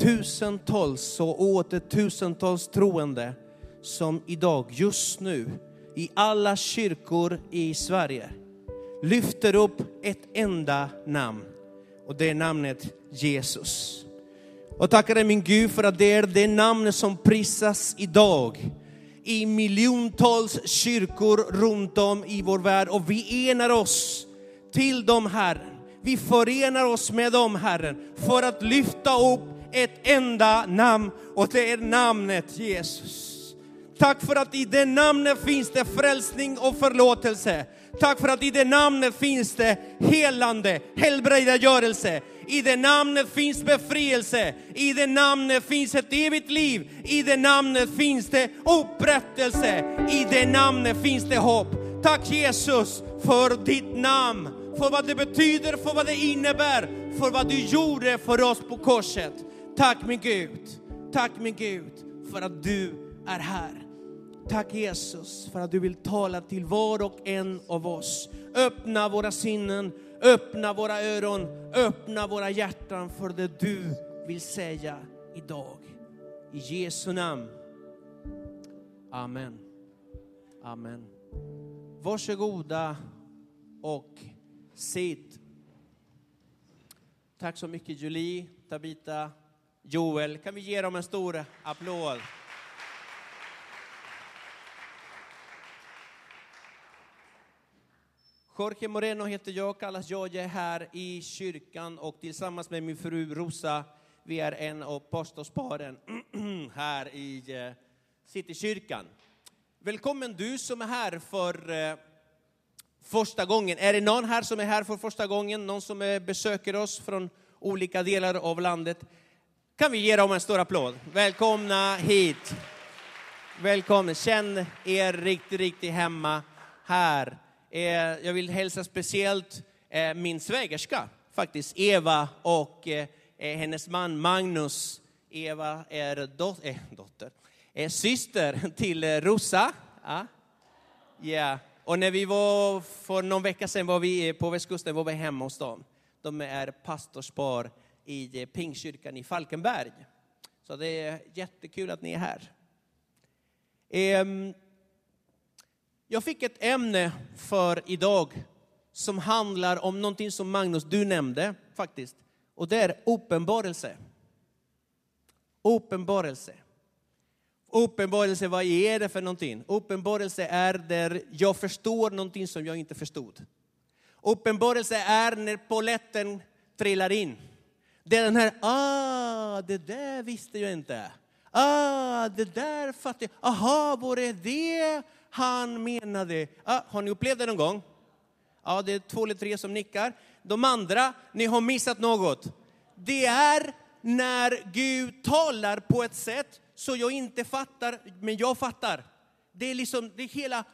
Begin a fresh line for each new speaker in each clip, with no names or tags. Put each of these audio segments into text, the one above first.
tusentals och åter tusentals troende som idag, just nu, i alla kyrkor i Sverige lyfter upp ett enda namn. Och det är namnet Jesus. Och tackar dig min Gud för att det är det namnet som prisas idag i miljontals kyrkor runt om i vår värld. Och vi enar oss till dem, Herren. Vi förenar oss med dem, Herren, för att lyfta upp ett enda namn och det är namnet Jesus. Tack för att i det namnet finns det frälsning och förlåtelse. Tack för att i det namnet finns det helande, helbrägdagörelse. I det namnet finns befrielse. I det namnet finns ett evigt liv. I det namnet finns det upprättelse. I det namnet finns det hopp. Tack Jesus för ditt namn, för vad det betyder, för vad det innebär, för vad du gjorde för oss på korset. Tack min Gud, tack min Gud för att du är här. Tack Jesus för att du vill tala till var och en av oss. Öppna våra sinnen, öppna våra öron, öppna våra hjärtan för det du vill säga idag. I Jesu namn. Amen. Amen. Varsågoda och sitt. Tack så mycket Julie, Tabita, Joel. Kan vi ge dem en stor applåd? Jorge Moreno heter jag, kallas jag. Jag är här i kyrkan och tillsammans med min fru Rosa, vi är en av pastorsparen här i eh, Citykyrkan. Välkommen du som är här för eh, första gången. Är det någon här som är här för första gången? Någon som eh, besöker oss från olika delar av landet? Kan vi ge dem en stor applåd? Välkomna hit. Välkomna. Känn er riktigt, riktigt hemma här eh, jag vill hälsa speciellt eh, min svägerska, faktiskt, Eva och eh, hennes man Magnus. Eva är dot äh, dotter, är syster till Rosa. Ja. Yeah. Och när vi var, för någon vecka sedan var vi på västkusten, var vi hemma hos dem. De är pastorspar i Pingkyrkan i Falkenberg. Så det är jättekul att ni är här. Ehm, jag fick ett ämne för idag som handlar om någonting som Magnus, du nämnde faktiskt. Och det är uppenbarelse. Uppenbarelse. Uppenbarelse, vad är det för någonting? Uppenbarelse är där jag förstår någonting som jag inte förstod. Uppenbarelse är när poletten trillar in. Det är den här, ah, det där visste jag inte. Ah, det där fattade jag. Aha, var det det han menade. Ah, har ni upplevt det någon gång? Ja, det är två eller tre som nickar. De andra, ni har missat något. Det är när Gud talar på ett sätt så jag inte fattar, men jag fattar. Det är liksom, det är hela,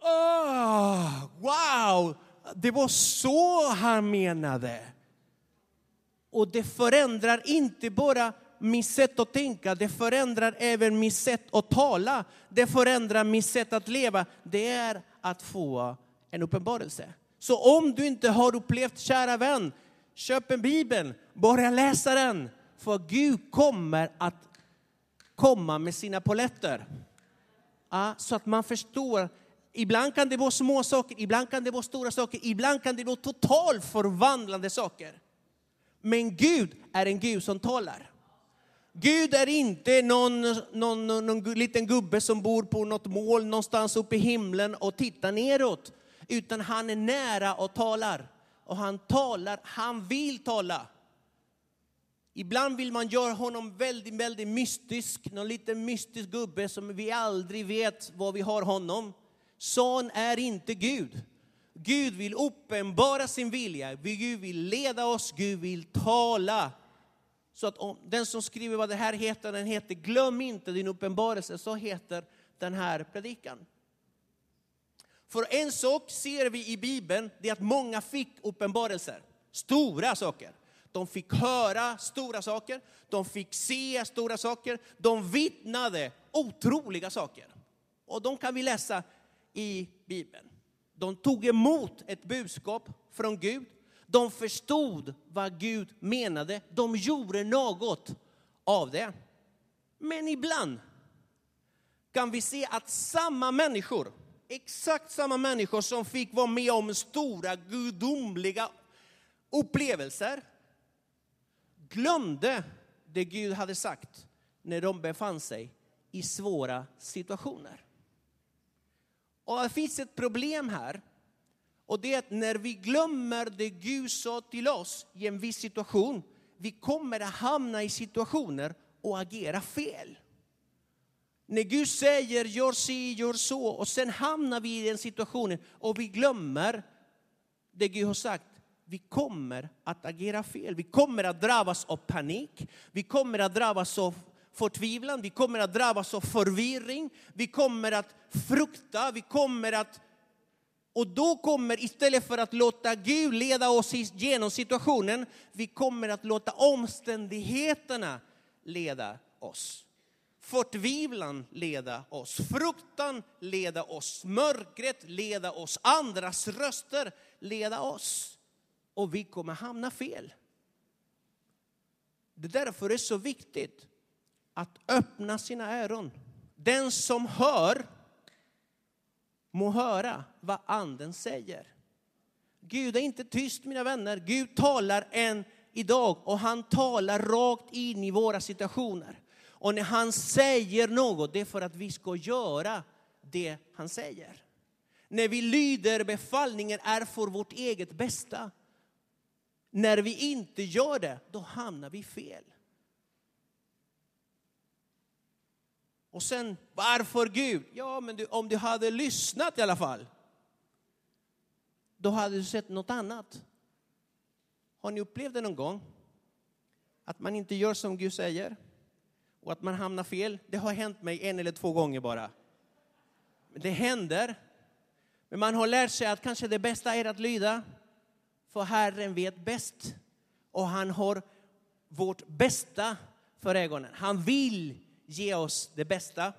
oh, wow, det var så han menade. Och det förändrar inte bara mitt sätt att tänka, det förändrar även mitt sätt att tala. Det förändrar mitt sätt att leva. Det är att få en uppenbarelse. Så om du inte har upplevt, kära vän, köp en bibel, börja läsa den. För Gud kommer att komma med sina poletter. Ja, så att man förstår. Ibland kan det vara små saker, ibland kan det vara stora saker, ibland kan det vara totalt förvandlande saker. Men Gud är en Gud som talar. Gud är inte någon, någon, någon, någon liten gubbe som bor på något mål någonstans uppe i himlen och tittar neråt. Utan han är nära och talar. Och han talar, han vill tala. Ibland vill man göra honom väldigt, väldigt mystisk, någon liten mystisk gubbe som vi aldrig vet var vi har honom. Sån är inte Gud. Gud vill uppenbara sin vilja, Gud vill leda oss, Gud vill tala. Så att om, den som skriver vad det här heter, den heter Glöm inte din uppenbarelse, så heter den här predikan. För en sak ser vi i Bibeln, det är att många fick uppenbarelser. Stora saker. De fick höra stora saker, de fick se stora saker, de vittnade otroliga saker. Och de kan vi läsa i Bibeln. De tog emot ett budskap från Gud de förstod vad Gud menade. De gjorde något av det. Men ibland kan vi se att samma människor, exakt samma människor som fick vara med om stora gudomliga upplevelser, glömde det Gud hade sagt när de befann sig i svåra situationer. Och det finns ett problem här. Och det är att när vi glömmer det Gud sa till oss i en viss situation, vi kommer att hamna i situationer och agera fel. När Gud säger gör si, gör så och sen hamnar vi i den situationen och vi glömmer det Gud har sagt. Vi kommer att agera fel. Vi kommer att drabbas av panik. Vi kommer att drabbas av förtvivlan. Vi kommer att drabbas av förvirring. Vi kommer att frukta. Vi kommer att och då kommer, istället för att låta Gud leda oss genom situationen, vi kommer att låta omständigheterna leda oss. Förtvivlan leda oss, fruktan leda oss, mörkret leda oss, andras röster leda oss. Och vi kommer hamna fel. Det är därför det är så viktigt att öppna sina öron. Den som hör må höra vad anden säger. Gud är inte tyst mina vänner. Gud talar än idag och han talar rakt in i våra situationer. Och när han säger något, det är för att vi ska göra det han säger. När vi lyder befallningen är för vårt eget bästa. När vi inte gör det, då hamnar vi fel. Och sen, varför Gud? Ja, men du, om du hade lyssnat i alla fall, då hade du sett något annat. Har ni upplevt det någon gång? Att man inte gör som Gud säger och att man hamnar fel. Det har hänt mig en eller två gånger bara. Det händer. Men man har lärt sig att kanske det bästa är att lyda. För Herren vet bäst. Och han har vårt bästa för ögonen. Han vill ge oss det bästa.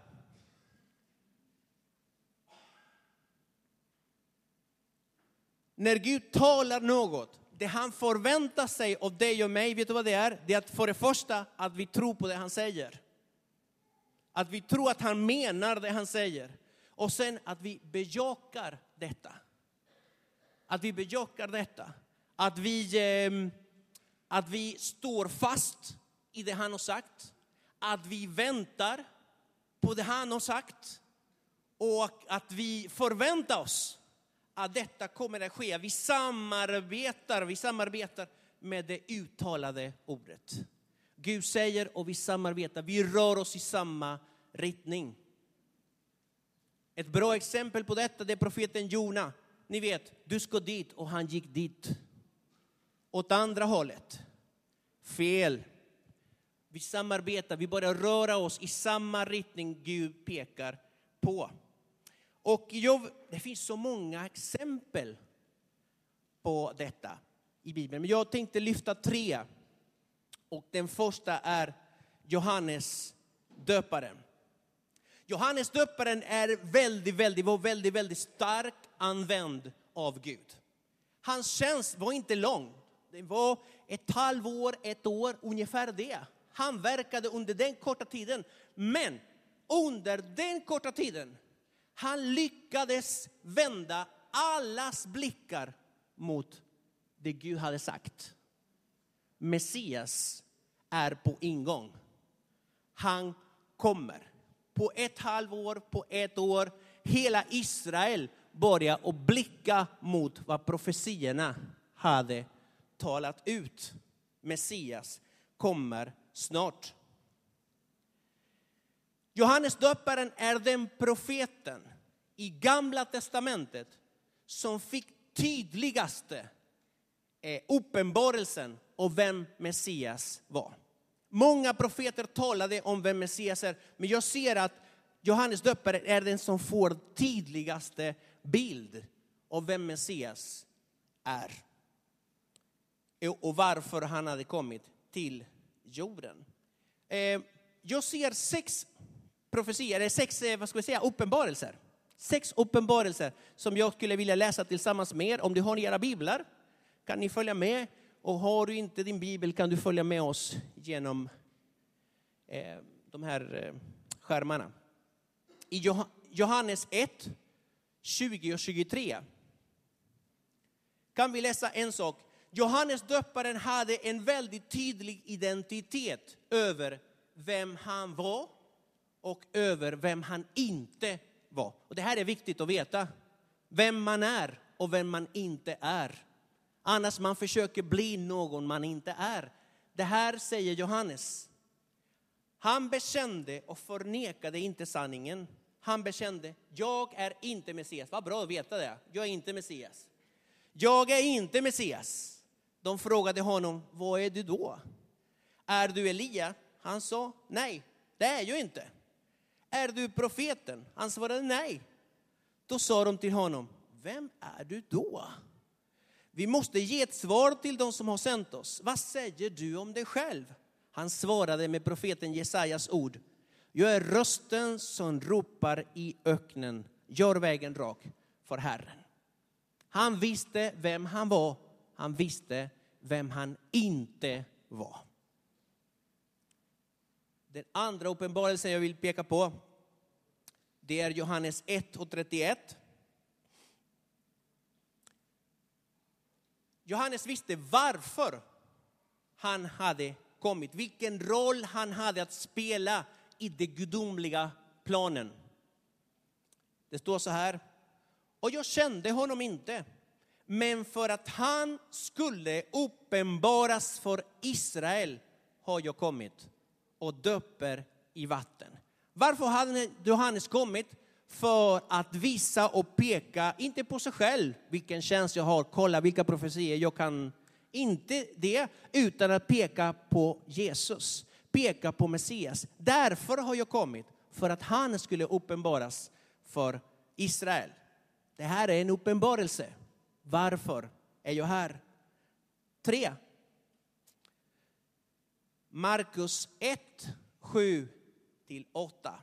När Gud talar något, det han förväntar sig av dig och mig, vet du vad det är? Det är att för det första att vi tror på det han säger. Att vi tror att han menar det han säger. Och sen att vi bejakar detta. Att vi bejakar detta. Att vi, eh, att vi står fast i det han har sagt att vi väntar på det han har sagt och att vi förväntar oss att detta kommer att ske. Vi samarbetar, vi samarbetar med det uttalade ordet. Gud säger och vi samarbetar, vi rör oss i samma riktning. Ett bra exempel på detta det är profeten Jona. Ni vet, du ska dit och han gick dit. Åt andra hållet. Fel. Vi samarbetar, vi börjar röra oss i samma riktning Gud pekar på. Och jag, det finns så många exempel på detta i Bibeln. Men jag tänkte lyfta tre. Och den första är Johannes döparen. Johannes döparen är väldigt, väldigt, var väldigt, väldigt starkt använd av Gud. Hans tjänst var inte lång. Det var ett halvår, ett år, ungefär det. Han verkade under den korta tiden. Men under den korta tiden, han lyckades vända allas blickar mot det Gud hade sagt. Messias är på ingång. Han kommer. På ett halvår, på ett år, hela Israel börjar att blicka mot vad profetierna hade talat ut. Messias kommer snart. Johannes döparen är den profeten i Gamla testamentet som fick tydligaste eh, uppenbarelsen av vem Messias var. Många profeter talade om vem Messias är, men jag ser att Johannes döparen är den som får tydligaste bild av vem Messias är. Och varför han hade kommit till jorden. Eh, jag ser sex profetier, eller sex eh, vad ska vi säga, uppenbarelser. Sex uppenbarelser som jag skulle vilja läsa tillsammans med er. Om du har era biblar kan ni följa med. Och har du inte din bibel kan du följa med oss genom eh, de här eh, skärmarna. I Joh- Johannes 1, 20 och 23 kan vi läsa en sak. Johannes döparen hade en väldigt tydlig identitet över vem han var och över vem han inte var. Och det här är viktigt att veta. Vem man är och vem man inte är. Annars man försöker bli någon man inte är. Det här säger Johannes. Han bekände och förnekade inte sanningen. Han bekände, jag är inte Messias. Vad bra att veta det. Jag är inte Messias. Jag är inte Messias. De frågade honom, vad är du då? Är du Elia? Han sa, nej, det är jag inte. Är du profeten? Han svarade nej. Då sa de till honom, vem är du då? Vi måste ge ett svar till de som har sänt oss. Vad säger du om dig själv? Han svarade med profeten Jesajas ord. Jag är rösten som ropar i öknen, gör vägen rak för Herren. Han visste vem han var, han visste vem han inte var. Den andra uppenbarelsen jag vill peka på, det är Johannes 1 och 31. Johannes visste varför han hade kommit, vilken roll han hade att spela i den gudomliga planen. Det står så här, och jag kände honom inte, men för att han skulle uppenbaras för Israel har jag kommit och döper i vatten. Varför hade Johannes kommit? För att visa och peka, inte på sig själv, vilken tjänst jag har, kolla vilka profetier jag kan. Inte det, utan att peka på Jesus, peka på Messias. Därför har jag kommit, för att han skulle uppenbaras för Israel. Det här är en uppenbarelse. Varför är jag här? Tre. Markus 1, 7 till 8.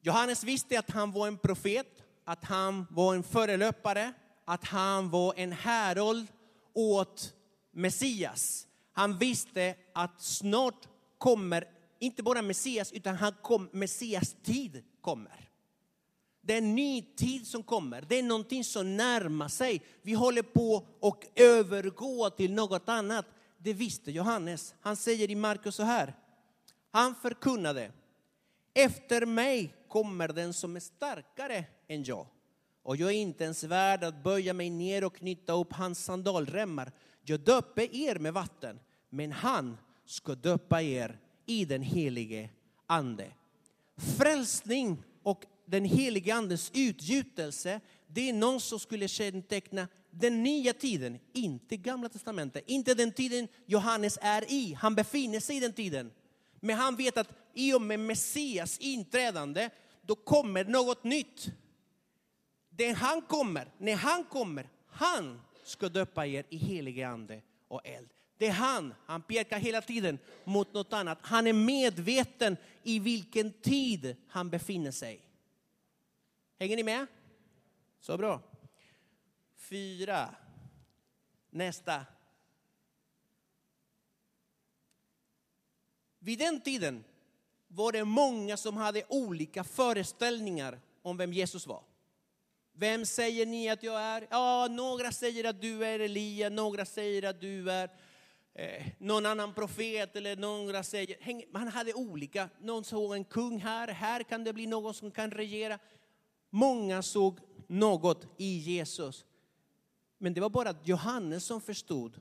Johannes visste att han var en profet, att han var en förelöpare, att han var en härold åt Messias. Han visste att snart kommer, inte bara Messias, utan han kom, Messias tid kommer. Det är en ny tid som kommer. Det är någonting som närmar sig. Vi håller på att övergå till något annat. Det visste Johannes. Han säger i Markus så här. Han förkunnade. Efter mig kommer den som är starkare än jag. Och jag är inte ens värd att böja mig ner och knyta upp hans sandalremmar. Jag döper er med vatten, men han ska döpa er i den helige ande. Frälsning och den helige andens utgjutelse, det är någon som skulle känneteckna den nya tiden, inte gamla testamentet, inte den tiden Johannes är i. Han befinner sig i den tiden. Men han vet att i och med Messias inträdande, då kommer något nytt. Det han kommer, när han kommer, han ska döpa er i helige ande och eld. Det är han, han pekar hela tiden mot något annat. Han är medveten i vilken tid han befinner sig. Hänger ni med? Så bra. Fyra. Nästa. Vid den tiden var det många som hade olika föreställningar om vem Jesus var. Vem säger ni att jag är? Ja, några säger att du är Elia, några säger att du är eh, någon annan profet eller några säger, man hade olika, någon såg en kung här, här kan det bli någon som kan regera. Många såg något i Jesus. Men det var bara Johannes som förstod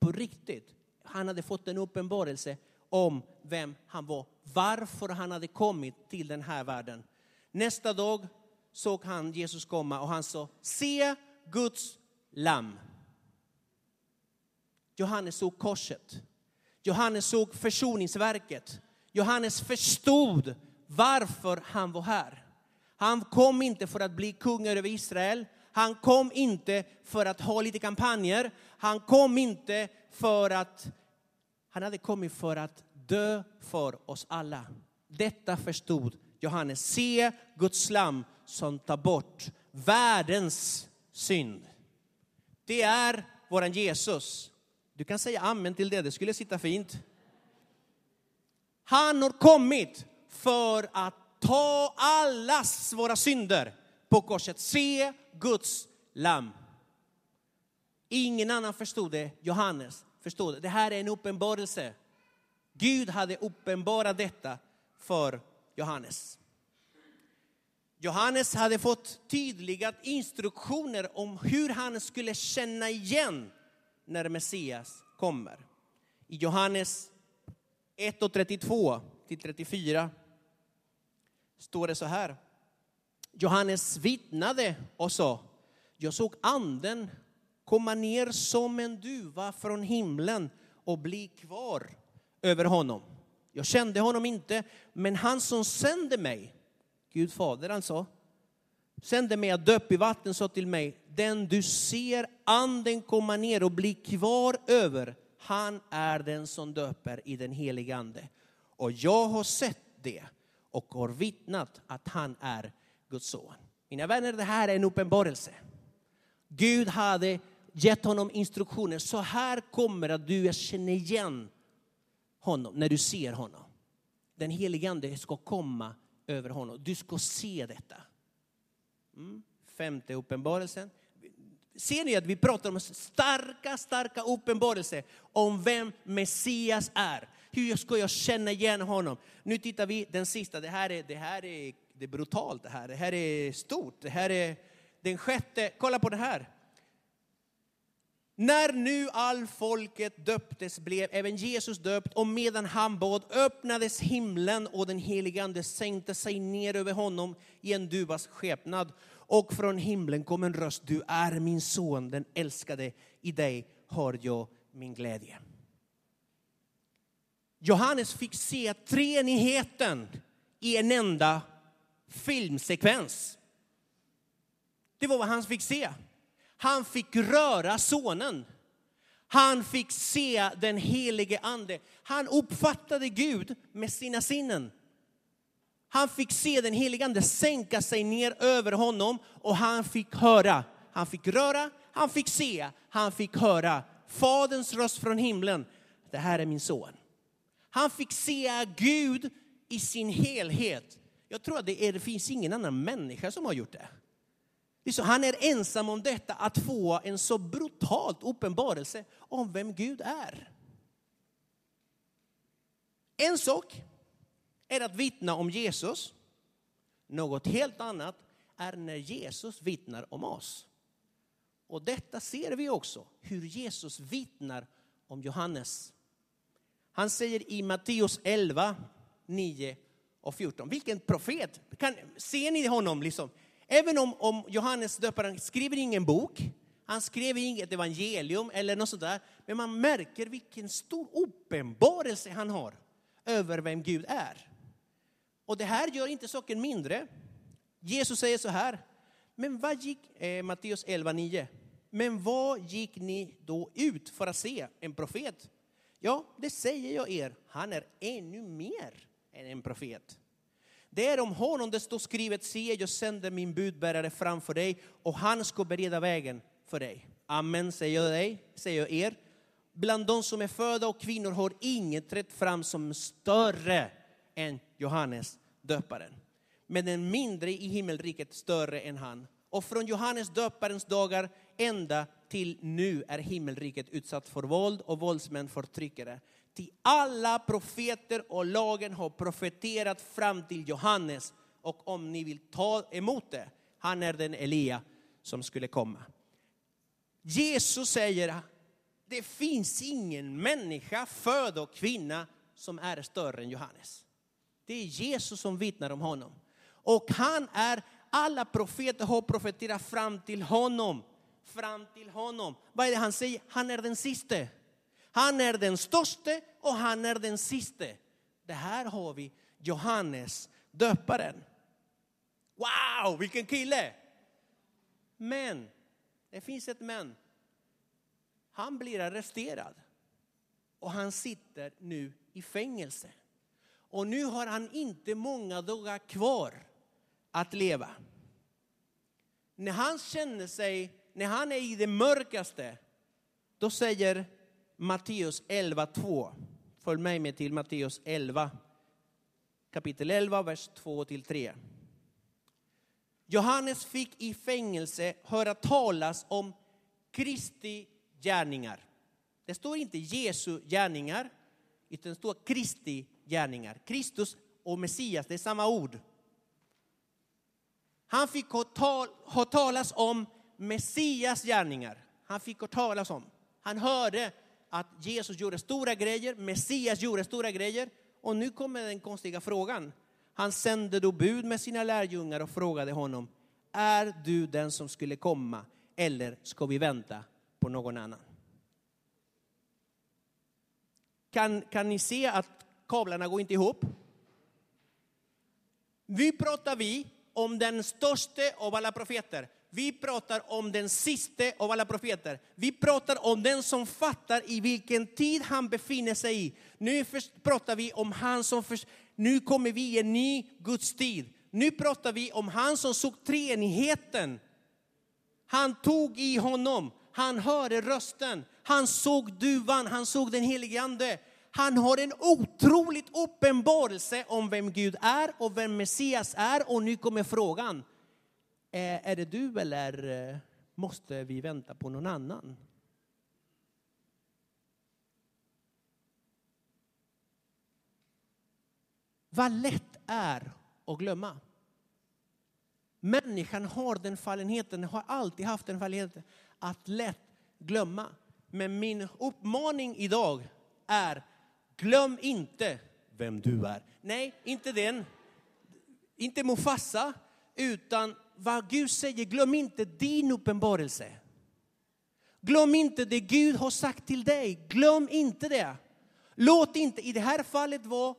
på riktigt. Han hade fått en uppenbarelse om vem han var, varför han hade kommit till den här världen. Nästa dag såg han Jesus komma och han sa, se Guds lamm. Johannes såg korset. Johannes såg försoningsverket. Johannes förstod varför han var här. Han kom inte för att bli kung över Israel. Han kom inte för att ha lite kampanjer. Han kom inte för att... Han hade kommit för att dö för oss alla. Detta förstod Johannes. Se Guds lam som tar bort världens synd. Det är våran Jesus. Du kan säga amen till det, det skulle sitta fint. Han har kommit för att ta allas våra synder på korset. Se Guds lamm. Ingen annan förstod det, Johannes förstod det. Det här är en uppenbarelse. Gud hade uppenbarat detta för Johannes. Johannes hade fått tydliga instruktioner om hur han skulle känna igen när Messias kommer. I Johannes 1 och 32 till 34 står det så här. Johannes vittnade och sa, jag såg anden komma ner som en duva från himlen och bli kvar över honom. Jag kände honom inte, men han som sände mig, Gud fader alltså, sände mig att döpa i vatten sa till mig, den du ser anden komma ner och bli kvar över, han är den som döper i den heliga ande. Och jag har sett det och har vittnat att han är Guds son. Mina vänner, det här är en uppenbarelse. Gud hade gett honom instruktioner. Så här kommer att du känner igen honom när du ser honom. Den helige ande ska komma över honom. Du ska se detta. Mm. Femte uppenbarelsen. Ser ni att vi pratar om starka, starka uppenbarelser om vem Messias är. Hur ska jag känna igen honom? Nu tittar vi den sista. Det här är, det här är, det är brutalt. Det här. det här är stort. Det här är den sjätte. Kolla på det här. När nu all folket döptes blev även Jesus döpt och medan han bad öppnades himlen och den helige ande sänkte sig ner över honom i en duvas skepnad. Och från himlen kom en röst, du är min son, den älskade, i dig har jag min glädje. Johannes fick se treenigheten i en enda filmsekvens. Det var vad han fick se. Han fick röra sonen. Han fick se den helige ande. Han uppfattade Gud med sina sinnen. Han fick se den helige ande sänka sig ner över honom och han fick höra. Han fick röra, han fick se, han fick höra Faderns röst från himlen. Det här är min son. Han fick se Gud i sin helhet. Jag tror att det, är, det finns ingen annan människa som har gjort det. Han är ensam om detta, att få en så brutalt uppenbarelse om vem Gud är. En sak är att vittna om Jesus. Något helt annat är när Jesus vittnar om oss. Och detta ser vi också, hur Jesus vittnar om Johannes. Han säger i Matteus 11, 9 och 14. Vilken profet! Kan, ser ni honom? Liksom? Även om, om Johannes döparen skriver ingen bok, han skrev inget evangelium eller något sådär, men man märker vilken stor uppenbarelse han har över vem Gud är. Och det här gör inte saken mindre. Jesus säger så här, men vad gick, eh, Matteus 11.9, men vad gick ni då ut för att se? En profet? Ja, det säger jag er, han är ännu mer än en profet. Det är om honom det står skrivet, se jag sänder min budbärare framför dig och han ska bereda vägen för dig. Amen säger jag dig, säger jag er. Bland de som är födda och kvinnor har inget trätt fram som större än Johannes döparen. Men den mindre i himmelriket större än han. Och från Johannes döparens dagar ända till nu är himmelriket utsatt för våld och våldsmän förtryckare. Till alla profeter och lagen har profeterat fram till Johannes. Och om ni vill ta emot det, han är den Elia som skulle komma. Jesus säger, det finns ingen människa, född och kvinna, som är större än Johannes. Det är Jesus som vittnar om honom. Och han är, alla profeter har profeterat fram till honom. Fram till honom. Vad är det han säger? Han är den siste. Han är den störste och han är den siste. Det här har vi Johannes döparen. Wow, vilken kille! Men, det finns ett men. Han blir arresterad och han sitter nu i fängelse. Och nu har han inte många dagar kvar att leva. När han känner sig, när han är i det mörkaste, då säger Matteus 11.2. Följ med mig till Matteus 11, kapitel 11, vers 2 till 3. Johannes fick i fängelse höra talas om Kristi gärningar. Det står inte Jesu gärningar, utan det står Kristi gärningar. Kristus och Messias, det är samma ord. Han fick höra talas om Messias gärningar. Han fick höra talas om. Han hörde att Jesus gjorde stora grejer, Messias gjorde stora grejer. Och nu kommer den konstiga frågan. Han sände då bud med sina lärjungar och frågade honom, är du den som skulle komma eller ska vi vänta på någon annan? Kan, kan ni se att kablarna går inte ihop? Vi pratar vi om den största av alla profeter. Vi pratar om den siste av alla profeter. Vi pratar om den som fattar i vilken tid han befinner sig i. Nu pratar vi om han som... För, nu kommer vi i en ny Guds tid. Nu pratar vi om han som såg treenigheten. Han tog i honom, han hörde rösten, han såg duvan, han såg den helige Ande. Han har en otroligt uppenbarelse om vem Gud är och vem Messias är. Och nu kommer frågan, Eh, är det du eller eh, måste vi vänta på någon annan? Vad lätt är att glömma. Människan har den fallenheten, har alltid haft den fallenheten att lätt glömma. Men min uppmaning idag är, glöm inte vem du är. Nej, inte den. Inte Mufasa, utan vad Gud säger. Glöm inte din uppenbarelse. Glöm inte det Gud har sagt till dig. Glöm inte det. Låt inte, i det här fallet var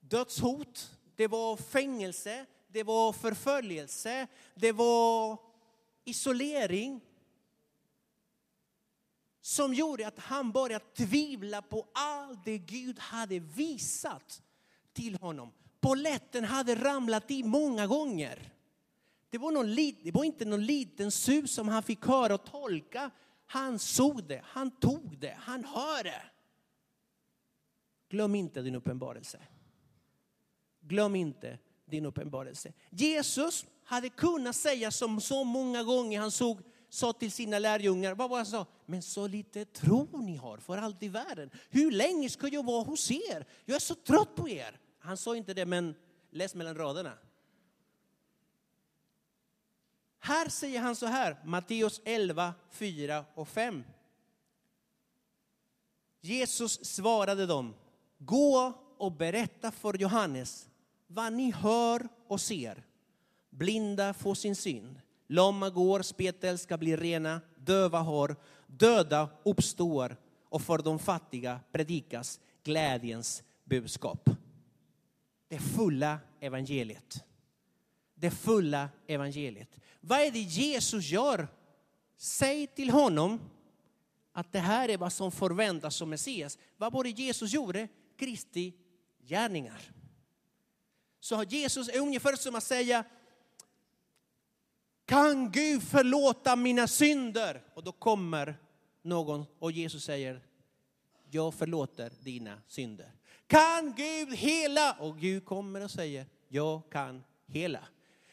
dödshot, det var fängelse, det var förföljelse, det var isolering som gjorde att han började tvivla på allt det Gud hade visat till honom. Poletten hade ramlat i många gånger. Det var, någon, det var inte någon liten sus som han fick höra och tolka. Han såg det, han tog det, han hörde. Glöm inte din uppenbarelse. Glöm inte din uppenbarelse. Jesus hade kunnat säga som så många gånger han såg, sa till sina lärjungar, vad var han sa? Men så lite tro ni har för allt i världen. Hur länge ska jag vara hos er? Jag är så trött på er. Han sa inte det, men läs mellan raderna. Här säger han så här, Matteus 11, 4 och 5. Jesus svarade dem, gå och berätta för Johannes vad ni hör och ser. Blinda får sin syn, lama går, spetälska blir rena, döva hör, döda uppstår och för de fattiga predikas glädjens budskap. Det fulla evangeliet. Det fulla evangeliet. Vad är det Jesus gör? Säg till honom att det här är vad som förväntas som Messias. Vad var det Jesus gjorde? Kristi gärningar. Så Jesus är ungefär som att säga, kan Gud förlåta mina synder? Och då kommer någon och Jesus säger, jag förlåter dina synder. Kan Gud hela? Och Gud kommer och säger, jag kan hela.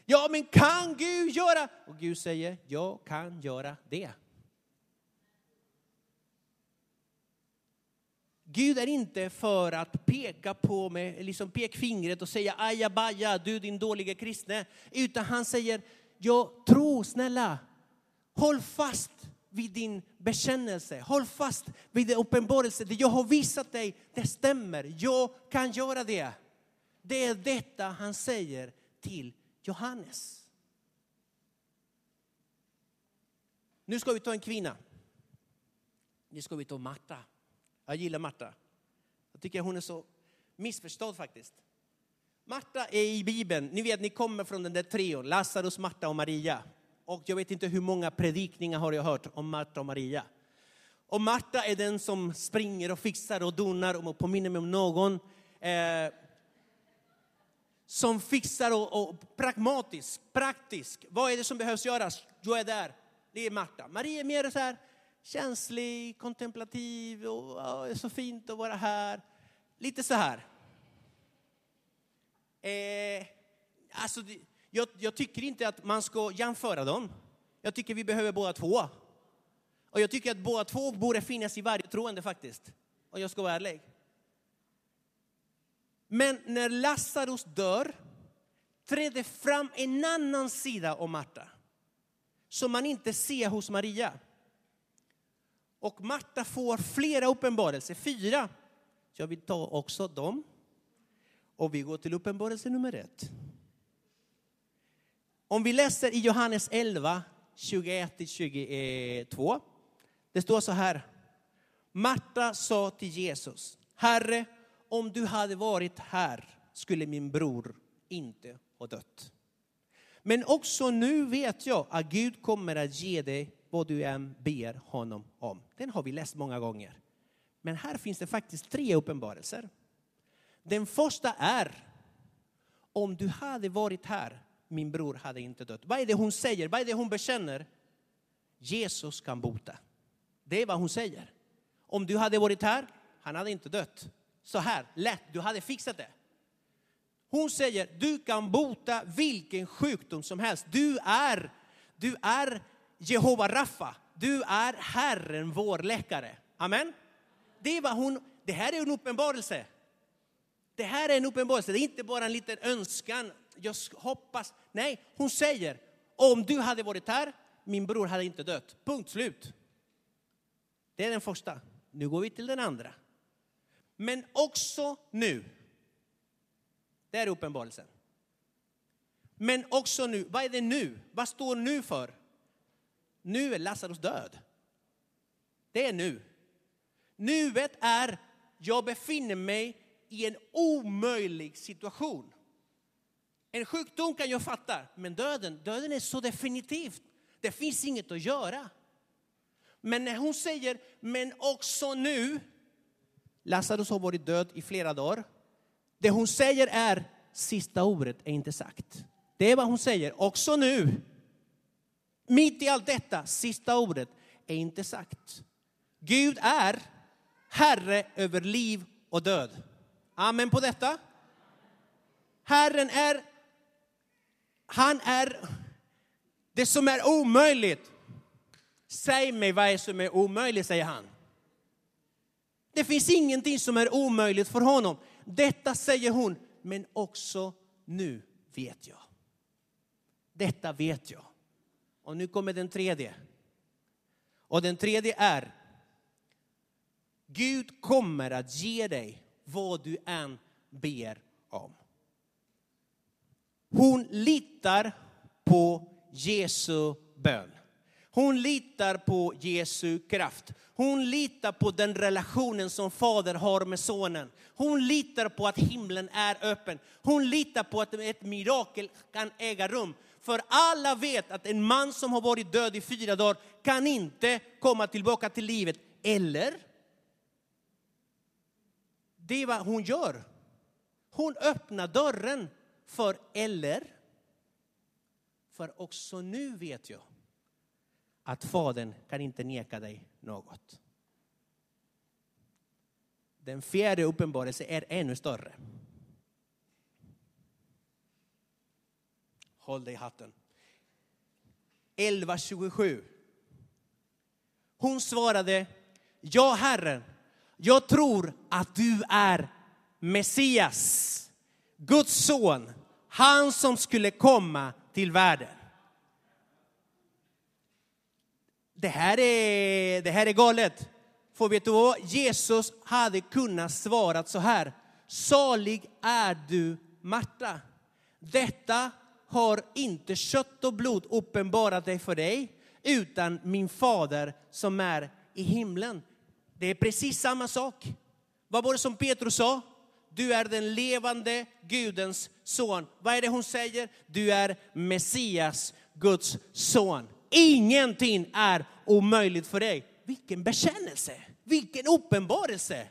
Ja, men kan Gud göra? Och Gud säger, jag kan göra det. Gud är inte för att peka på med liksom pekfingret och säga ajabaja, du din dåliga kristne. Utan han säger, jag tror snälla, håll fast vid din bekännelse. Håll fast vid din uppenbarelse. Det jag har visat dig, det stämmer. Jag kan göra det. Det är detta han säger till Johannes. Nu ska vi ta en kvinna. Nu ska vi ta Marta. Jag gillar Marta. Jag tycker hon är så missförstådd faktiskt. Marta är i Bibeln, ni vet ni kommer från den där trion, Lazarus, Marta och Maria. Och jag vet inte hur många predikningar har jag hört om Marta och Maria. Och Marta är den som springer och fixar och donar och påminner mig om någon. Eh, som fixar och, och pragmatisk, praktisk. Vad är det som behövs göras? Jag är där. Det är Marta. Maria är mer så här, känslig, kontemplativ och oh, det är så fint att vara här. Lite så här. Eh, alltså, jag, jag tycker inte att man ska jämföra dem. Jag tycker vi behöver båda två. Och jag tycker att båda två borde finnas i varje troende faktiskt. Om jag ska vara ärlig. Men när Lazarus dör träder fram en annan sida av Marta. Som man inte ser hos Maria. Och Marta får flera uppenbarelser, fyra. Jag vill ta också dem. Och vi går till uppenbarelse nummer ett. Om vi läser i Johannes 11, 21-22. Det står så här. Marta sa till Jesus, Herre, om du hade varit här skulle min bror inte ha dött. Men också nu vet jag att Gud kommer att ge dig vad du än ber honom om. Den har vi läst många gånger. Men här finns det faktiskt tre uppenbarelser. Den första är, om du hade varit här, min bror hade inte dött. Vad är det hon säger? Vad är det hon bekänner? Jesus kan bota. Det är vad hon säger. Om du hade varit här, han hade inte dött. Så här, lätt, du hade fixat det. Hon säger, du kan bota vilken sjukdom som helst. Du är, du är Jehova Raffa. Du är Herren, vår läkare. Amen. Det, var hon, det här är en uppenbarelse. Det här är en uppenbarelse, det är inte bara en liten önskan. Jag hoppas. Nej, hon säger, om du hade varit här, min bror hade inte dött. Punkt slut. Det är den första. Nu går vi till den andra. Men också nu. Det är uppenbarelsen. Men också nu. Vad är det nu? Vad står nu för? Nu är Lazarus död. Det är nu. Nuet är, jag befinner mig i en omöjlig situation. En sjukdom kan jag fatta, men döden, döden är så definitivt. Det finns inget att göra. Men när hon säger, men också nu, Lazarus har varit död i flera dagar. Det hon säger är, sista ordet är inte sagt. Det är vad hon säger, också nu. Mitt i allt detta, sista ordet är inte sagt. Gud är Herre över liv och död. Amen på detta. Herren är, han är det som är omöjligt. Säg mig vad är som är omöjligt, säger han. Det finns ingenting som är omöjligt för honom. Detta säger hon, men också nu vet jag. Detta vet jag. Och nu kommer den tredje. Och den tredje är, Gud kommer att ge dig vad du än ber om. Hon litar på Jesu bön. Hon litar på Jesu kraft. Hon litar på den relationen som fader har med sonen. Hon litar på att himlen är öppen. Hon litar på att ett mirakel kan äga rum. För alla vet att en man som har varit död i fyra dagar kan inte komma tillbaka till livet. Eller? Det är vad hon gör. Hon öppnar dörren för eller. För också nu vet jag att Fadern kan inte neka dig något. Den fjärde uppenbarelsen är ännu större. Håll dig i hatten. 11.27. Hon svarade, ja Herren, jag tror att du är Messias, Guds son, han som skulle komma till världen. Det här är, det här är galet. För vet du vad? Jesus hade kunnat svara så här. Salig är du Marta. Detta har inte kött och blod uppenbarat dig för dig, utan min fader som är i himlen. Det är precis samma sak. Vad var det som Petrus sa? Du är den levande Gudens son. Vad är det hon säger? Du är Messias, Guds son. Ingenting är omöjligt för dig. Vilken bekännelse, vilken uppenbarelse.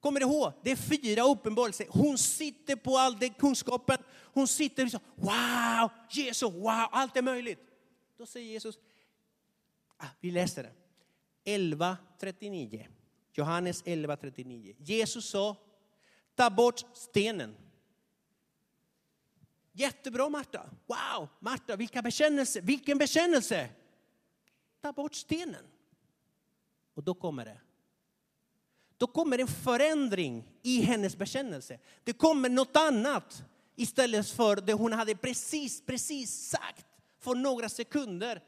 Kommer du ihåg? Det är fyra uppenbarelser. Hon sitter på all den kunskapen. Hon sitter och säger wow, Jesus, wow, allt är möjligt. Då säger Jesus, Ah, vi läser det. 11.39. Johannes 11.39. Jesus sa, ta bort stenen. Jättebra Marta. Wow, Marta, vilka bekännelse, vilken bekännelse. Ta bort stenen. Och då kommer det. Då kommer en förändring i hennes bekännelse. Det kommer något annat istället för det hon hade precis, precis sagt för några sekunder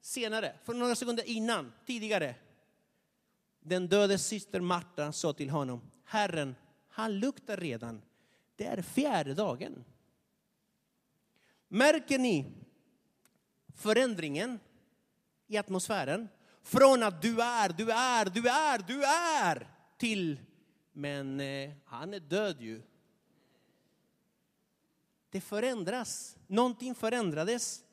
senare, för några sekunder innan, tidigare. Den döde syster Marta sa till honom, Herren, han luktar redan. Det är fjärde dagen. Märker ni förändringen i atmosfären? Från att du är, du är, du är, du är till, men eh, han är död ju. Det förändras, någonting förändrades.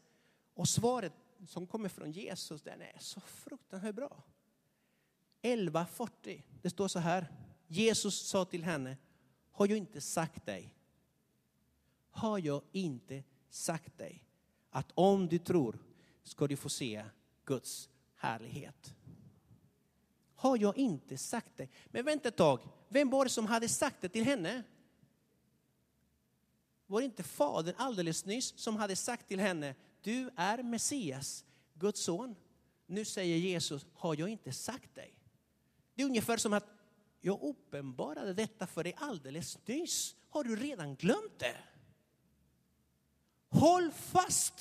Och svaret som kommer från Jesus, den är så fruktansvärt bra. 11.40, det står så här. Jesus sa till henne, har jag inte sagt dig? Har jag inte sagt dig att om du tror ska du få se Guds härlighet? Har jag inte sagt det? Men vänta ett tag, vem var det som hade sagt det till henne? Var det inte fadern alldeles nyss som hade sagt till henne, du är Messias, Guds son. Nu säger Jesus, har jag inte sagt dig? Det är ungefär som att jag uppenbarade detta för dig alldeles nyss. Har du redan glömt det? Håll fast,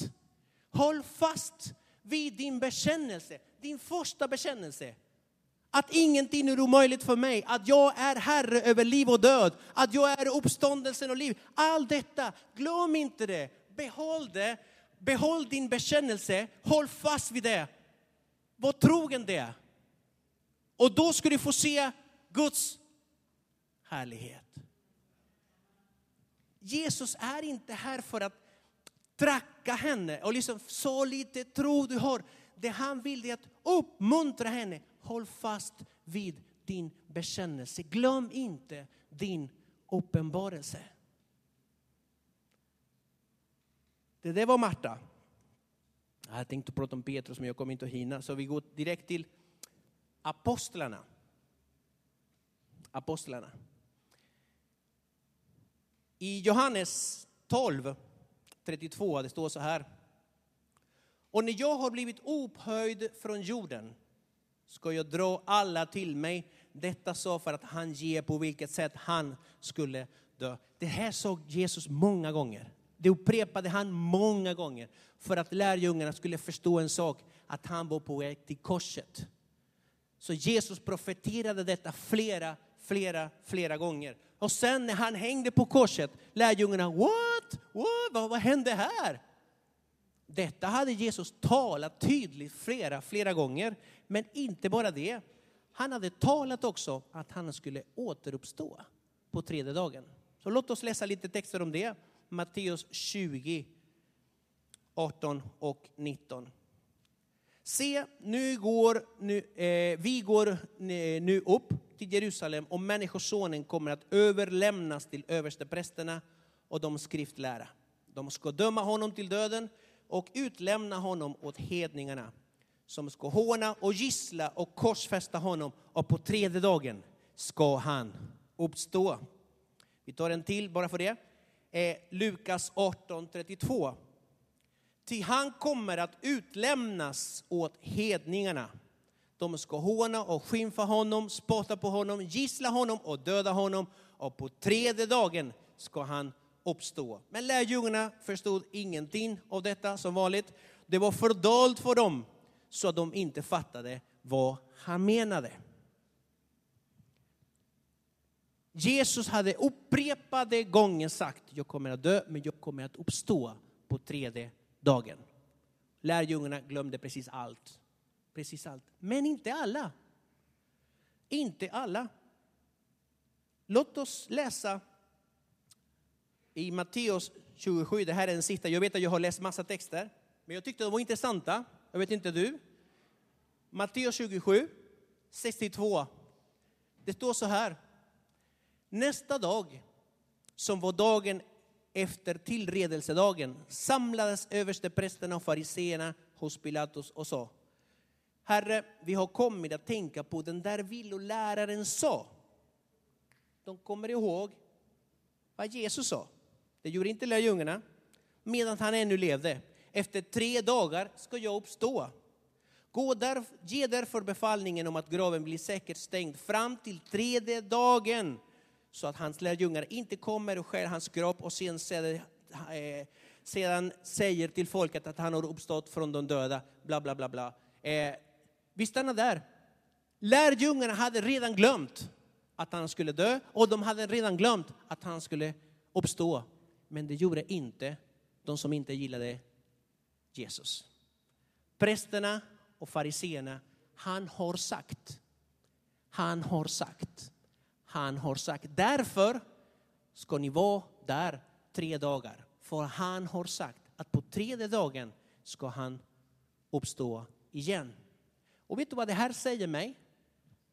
håll fast vid din bekännelse, din första bekännelse. Att ingenting är omöjligt för mig, att jag är herre över liv och död, att jag är uppståndelsen och liv. Allt detta, glöm inte det. Behåll det, behåll din bekännelse, håll fast vid det. Var trogen det. Och då ska du få se Guds härlighet. Jesus är inte här för att tracka henne och liksom så lite tro du har. Det han vill är att uppmuntra henne. Håll fast vid din bekännelse. Glöm inte din uppenbarelse. Det där var Marta. Jag hade tänkt prata om Petrus men jag kommer inte att hinna. Så vi går direkt till apostlarna. Apostlarna. I Johannes 12, 32, det står så här. Och när jag har blivit upphöjd från jorden ska jag dra alla till mig. Detta sa för att han ger på vilket sätt han skulle dö. Det här såg Jesus många gånger. Det upprepade han många gånger för att lärjungarna skulle förstå en sak, att han var på väg till korset. Så Jesus profeterade detta flera, flera, flera gånger. Och sen när han hängde på korset, lärjungarna, what? What? Vad, vad hände här? Detta hade Jesus talat tydligt flera, flera gånger. Men inte bara det. Han hade talat också att han skulle återuppstå på tredje dagen. Så låt oss läsa lite texter om det. Matteus 20, 18 och 19. Se, nu går, nu, eh, vi går eh, nu upp till Jerusalem och Människosonen kommer att överlämnas till översteprästerna och de skriftlära. De ska döma honom till döden och utlämna honom åt hedningarna som ska håna och gissla och korsfästa honom och på tredje dagen ska han uppstå. Vi tar en till bara för det. Eh, Lukas 18.32. Ty han kommer att utlämnas åt hedningarna. De ska håna och skymfa honom, spotta på honom, gissla honom och döda honom. Och på tredje dagen ska han uppstå. Men lärjungarna förstod ingenting av detta som vanligt. Det var fördolt för dem så att de inte fattade vad han menade. Jesus hade upprepade gånger sagt, jag kommer att dö, men jag kommer att uppstå på tredje dagen. Lärjungarna glömde precis allt. Precis allt. Men inte alla. Inte alla. Låt oss läsa i Matteus 27, det här är den sista, jag vet att jag har läst massa texter, men jag tyckte de var intressanta. Jag vet inte du? Matteus 27, 62. Det står så här. Nästa dag, som var dagen efter tillredelsedagen, samlades översteprästerna och fariseerna hos Pilatus och sa Herre, vi har kommit att tänka på den där villoläraren sa. De kommer ihåg vad Jesus sa. Det gjorde inte lärjungarna medan han ännu levde. Efter tre dagar ska jag uppstå. Gå där, ge därför befallningen om att graven blir säkert stängd fram till tredje dagen så att hans lärjungar inte kommer och skär hans kropp och sen, sedan, eh, sedan säger till folket att han har uppstått från de döda. Bla, bla, bla, bla. Eh, vi stannar där. Lärjungarna hade redan glömt att han skulle dö och de hade redan glömt att han skulle uppstå. Men det gjorde inte de som inte gillade Jesus. Prästerna och fariseerna, han har sagt, han har sagt, han har sagt. Därför ska ni vara där tre dagar. För han har sagt att på tredje dagen ska han uppstå igen. Och vet du vad det här säger mig?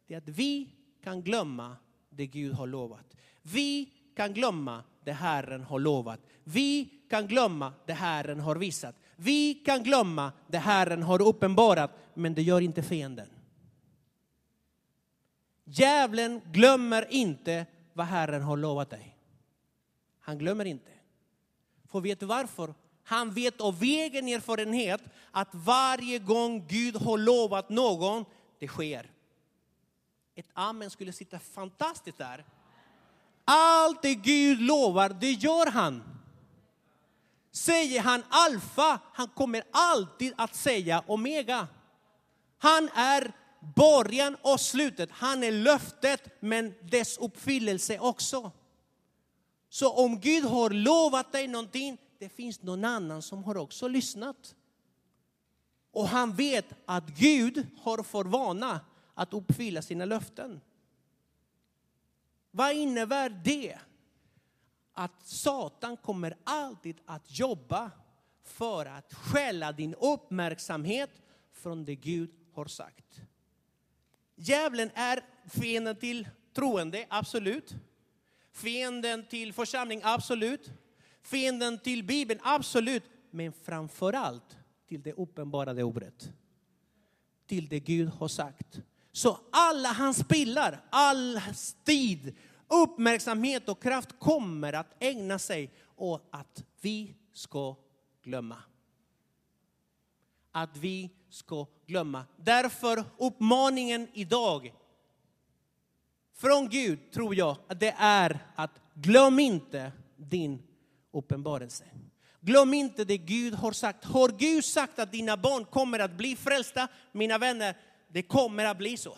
Det är att vi kan glömma det Gud har lovat. Vi kan glömma det Herren har lovat. Vi kan glömma det Herren har visat. Vi kan glömma det Herren har uppenbarat, men det gör inte fienden. Djävulen glömmer inte vad Herren har lovat dig. Han glömmer inte. För vet du varför? Han vet av egen erfarenhet att varje gång Gud har lovat någon, det sker. Ett amen skulle sitta fantastiskt där. Allt det Gud lovar, det gör han. Säger han alfa, han kommer alltid att säga omega. Han är början och slutet. Han är löftet, men dess uppfyllelse också. Så om Gud har lovat dig någonting, det finns någon annan som har också lyssnat. Och han vet att Gud har för vana att uppfylla sina löften. Vad innebär det? Att Satan kommer alltid att jobba för att stjäla din uppmärksamhet från det Gud har sagt. Djävulen är fienden till troende, absolut. Fienden till församling, absolut. Fienden till Bibeln, absolut. Men framför allt till det uppenbarade ordet. Till det Gud har sagt. Så alla hans pilar, all tid, uppmärksamhet och kraft kommer att ägna sig åt att vi ska glömma. Att vi ska glömma. Därför uppmaningen idag från Gud tror jag att det är att glöm inte din uppenbarelse. Glöm inte det Gud har sagt. Har Gud sagt att dina barn kommer att bli frälsta, mina vänner, det kommer att bli så.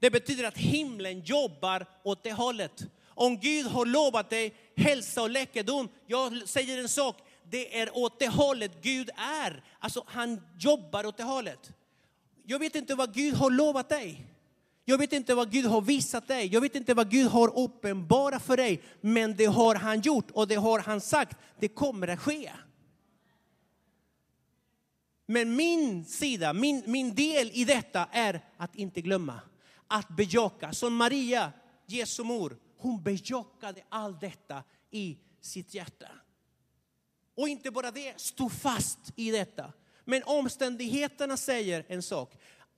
Det betyder att himlen jobbar åt det hållet. Om Gud har lovat dig hälsa och läkedom, jag säger en sak, det är åt det hållet Gud är. Alltså han jobbar åt det hållet. Jag vet inte vad Gud har lovat dig. Jag vet inte vad Gud har visat dig. Jag vet inte vad Gud har uppenbarat för dig. Men det har han gjort och det har han sagt. Det kommer att ske. Men min sida, min, min del i detta är att inte glömma. Att bejaka. Som Maria, Jesu mor, hon bejakade allt detta i sitt hjärta. Och inte bara det, stå fast i detta. Men omständigheterna säger en sak.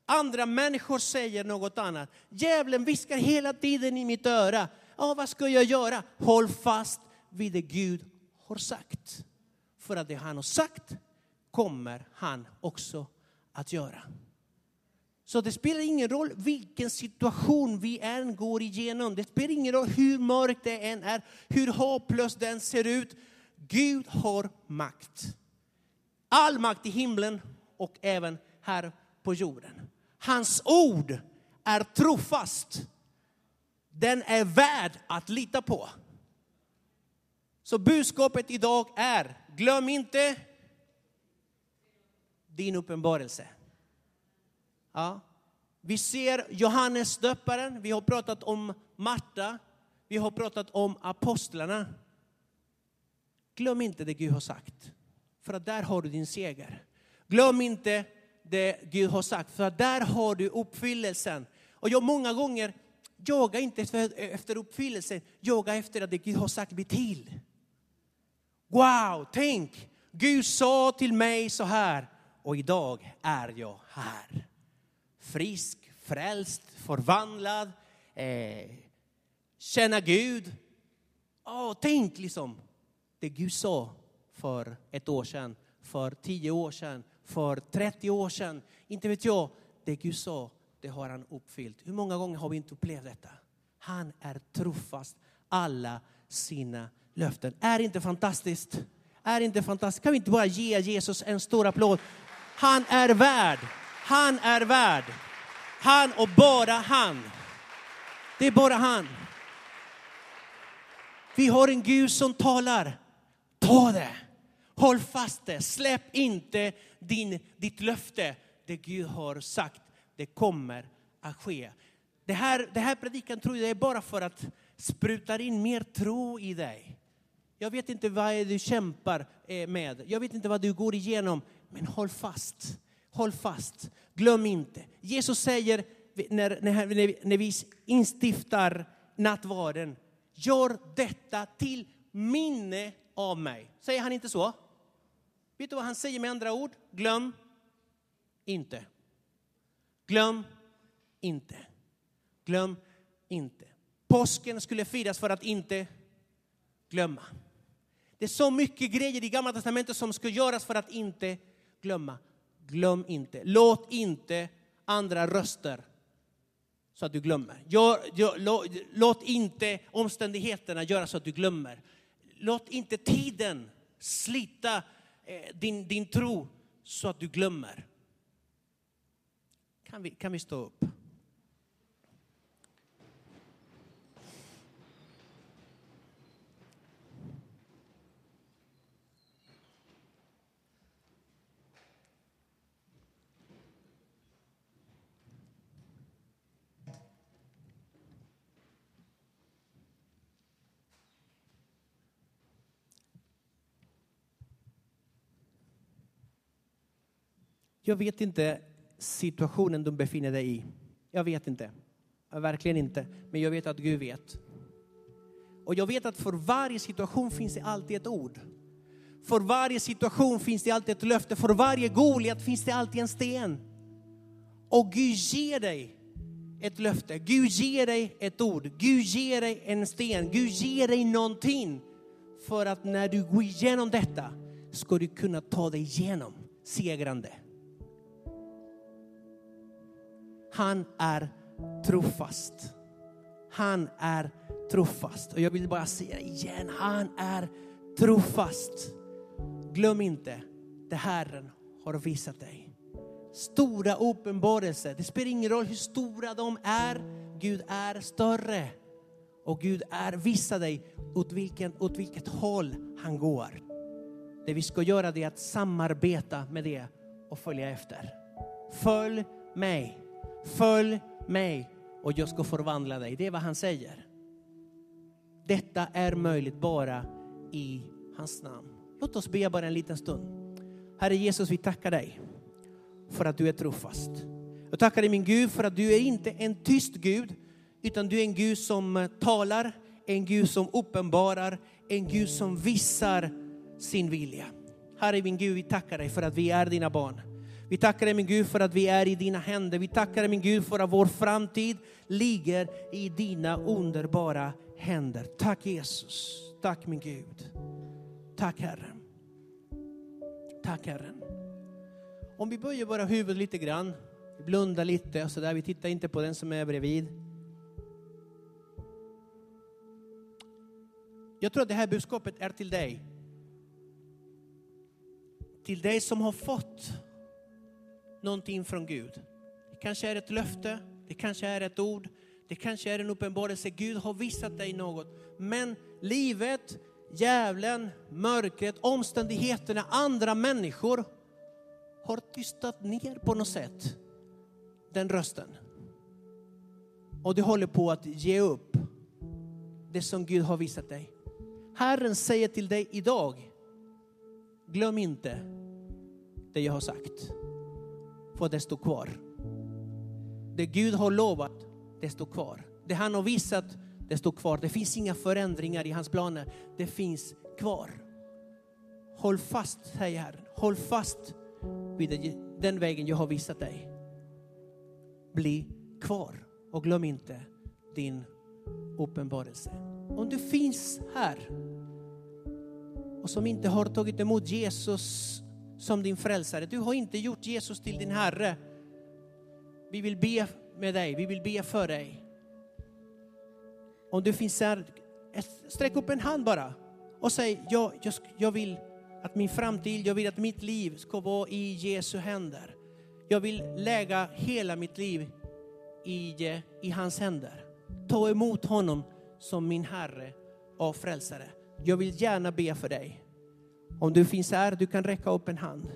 Andra människor säger något annat. Djävulen viskar hela tiden i mitt öra. Ja, vad ska jag göra? Håll fast vid det Gud har sagt. För att det han har sagt kommer han också att göra. Så det spelar ingen roll vilken situation vi än går igenom. Det spelar ingen roll hur mörkt det än är, hur hopplöst den ser ut. Gud har makt. All makt i himlen och även här på jorden. Hans ord är trofast. Den är värd att lita på. Så budskapet idag är, glöm inte din uppenbarelse. Ja. Vi ser Johannes döparen, vi har pratat om Marta, vi har pratat om apostlarna. Glöm inte det Gud har sagt, för att där har du din seger. Glöm inte det Gud har sagt, för att där har du uppfyllelsen. Och jag många gånger jagar inte efter, uppfyllelsen, jagar efter att det Gud har sagt blir till. Wow, tänk, Gud sa till mig så här och idag är jag här. Frisk, frälst, förvandlad, eh, känna Gud. Oh, tänk liksom det Gud sa för ett år sedan, för tio år sedan, för 30 år sedan. Inte vet jag. Det Gud sa, det har han uppfyllt. Hur många gånger har vi inte upplevt detta? Han är trofast alla sina löften. Är inte fantastiskt? Är det inte fantastiskt? Kan vi inte bara ge Jesus en stor applåd? Han är värd. Han är värd. Han och bara han. Det är bara han. Vi har en Gud som talar. Ta det. Håll fast det. Släpp inte din, ditt löfte. Det Gud har sagt, det kommer att ske. Det här, det här predikan tror jag är bara för att spruta in mer tro i dig. Jag vet inte vad du kämpar eh, med. Jag vet inte vad du går igenom. Men håll fast. Håll fast. Glöm inte. Jesus säger när, när, när vi instiftar nattvarden, gör detta till minne av mig. Säger han inte så? Vet du vad han säger med andra ord? Glöm inte. Glöm inte. Glöm inte. Påsken skulle firas för att inte glömma. Det är så mycket grejer i Gamla Testamentet som ska göras för att inte glömma. Glöm inte. Låt inte andra röster så att du glömmer. Gör, gör, låt, låt inte omständigheterna göra så att du glömmer. Låt inte tiden slita eh, din, din tro så att du glömmer. Kan vi, kan vi stå upp? Jag vet inte situationen du befinner dig i. Jag vet inte. Verkligen inte. Men jag vet att Gud vet. Och jag vet att för varje situation finns det alltid ett ord. För varje situation finns det alltid ett löfte. För varje Goliat finns det alltid en sten. Och Gud ger dig ett löfte. Gud ger dig ett ord. Gud ger dig en sten. Gud ger dig någonting. För att när du går igenom detta ska du kunna ta dig igenom segrande. Han är trofast. Han är trofast. Och jag vill bara säga igen, han är trofast. Glöm inte, det Herren har visat dig. Stora uppenbarelser. Det spelar ingen roll hur stora de är. Gud är större. Och Gud är visar dig åt, vilken, åt vilket håll han går. Det vi ska göra är att samarbeta med det och följa efter. Följ mig. Följ mig och jag ska förvandla dig. Det är vad han säger. Detta är möjligt bara i hans namn. Låt oss be bara en liten stund. Herre Jesus, vi tackar dig för att du är trofast. Jag tackar dig min Gud för att du är inte en tyst Gud, utan du är en Gud som eh, talar, en Gud som uppenbarar, en Gud som visar sin vilja. Herre min Gud, vi tackar dig för att vi är dina barn. Vi tackar dig min Gud för att vi är i dina händer. Vi tackar dig min Gud för att vår framtid ligger i dina underbara händer. Tack Jesus. Tack min Gud. Tack Herren. Tack Herren. Om vi böjer våra huvud lite grann, blundar lite och så där. vi tittar inte på den som är bredvid. Jag tror att det här budskapet är till dig. Till dig som har fått någonting från Gud. Det kanske är ett löfte, det kanske är ett ord, det kanske är en uppenbarelse. Gud har visat dig något. Men livet, djävulen, mörkret, omständigheterna, andra människor har tystat ner på något sätt den rösten. Och du håller på att ge upp det som Gud har visat dig. Herren säger till dig idag, glöm inte det jag har sagt för det står kvar. Det Gud har lovat, det står kvar. Det han har visat, det står kvar. Det finns inga förändringar i hans planer. Det finns kvar. Håll fast, säger Herren. Håll fast vid den vägen jag har visat dig. Bli kvar och glöm inte din uppenbarelse. Om du finns här och som inte har tagit emot Jesus som din frälsare, du har inte gjort Jesus till din Herre. Vi vill be med dig, vi vill be för dig. Om du finns här, sträck upp en hand bara och säg, jag, jag, jag vill att min framtid, jag vill att mitt liv ska vara i Jesu händer. Jag vill lägga hela mitt liv i, i hans händer. Ta emot honom som min Herre och frälsare. Jag vill gärna be för dig. Om du finns här, du kan räcka upp en hand.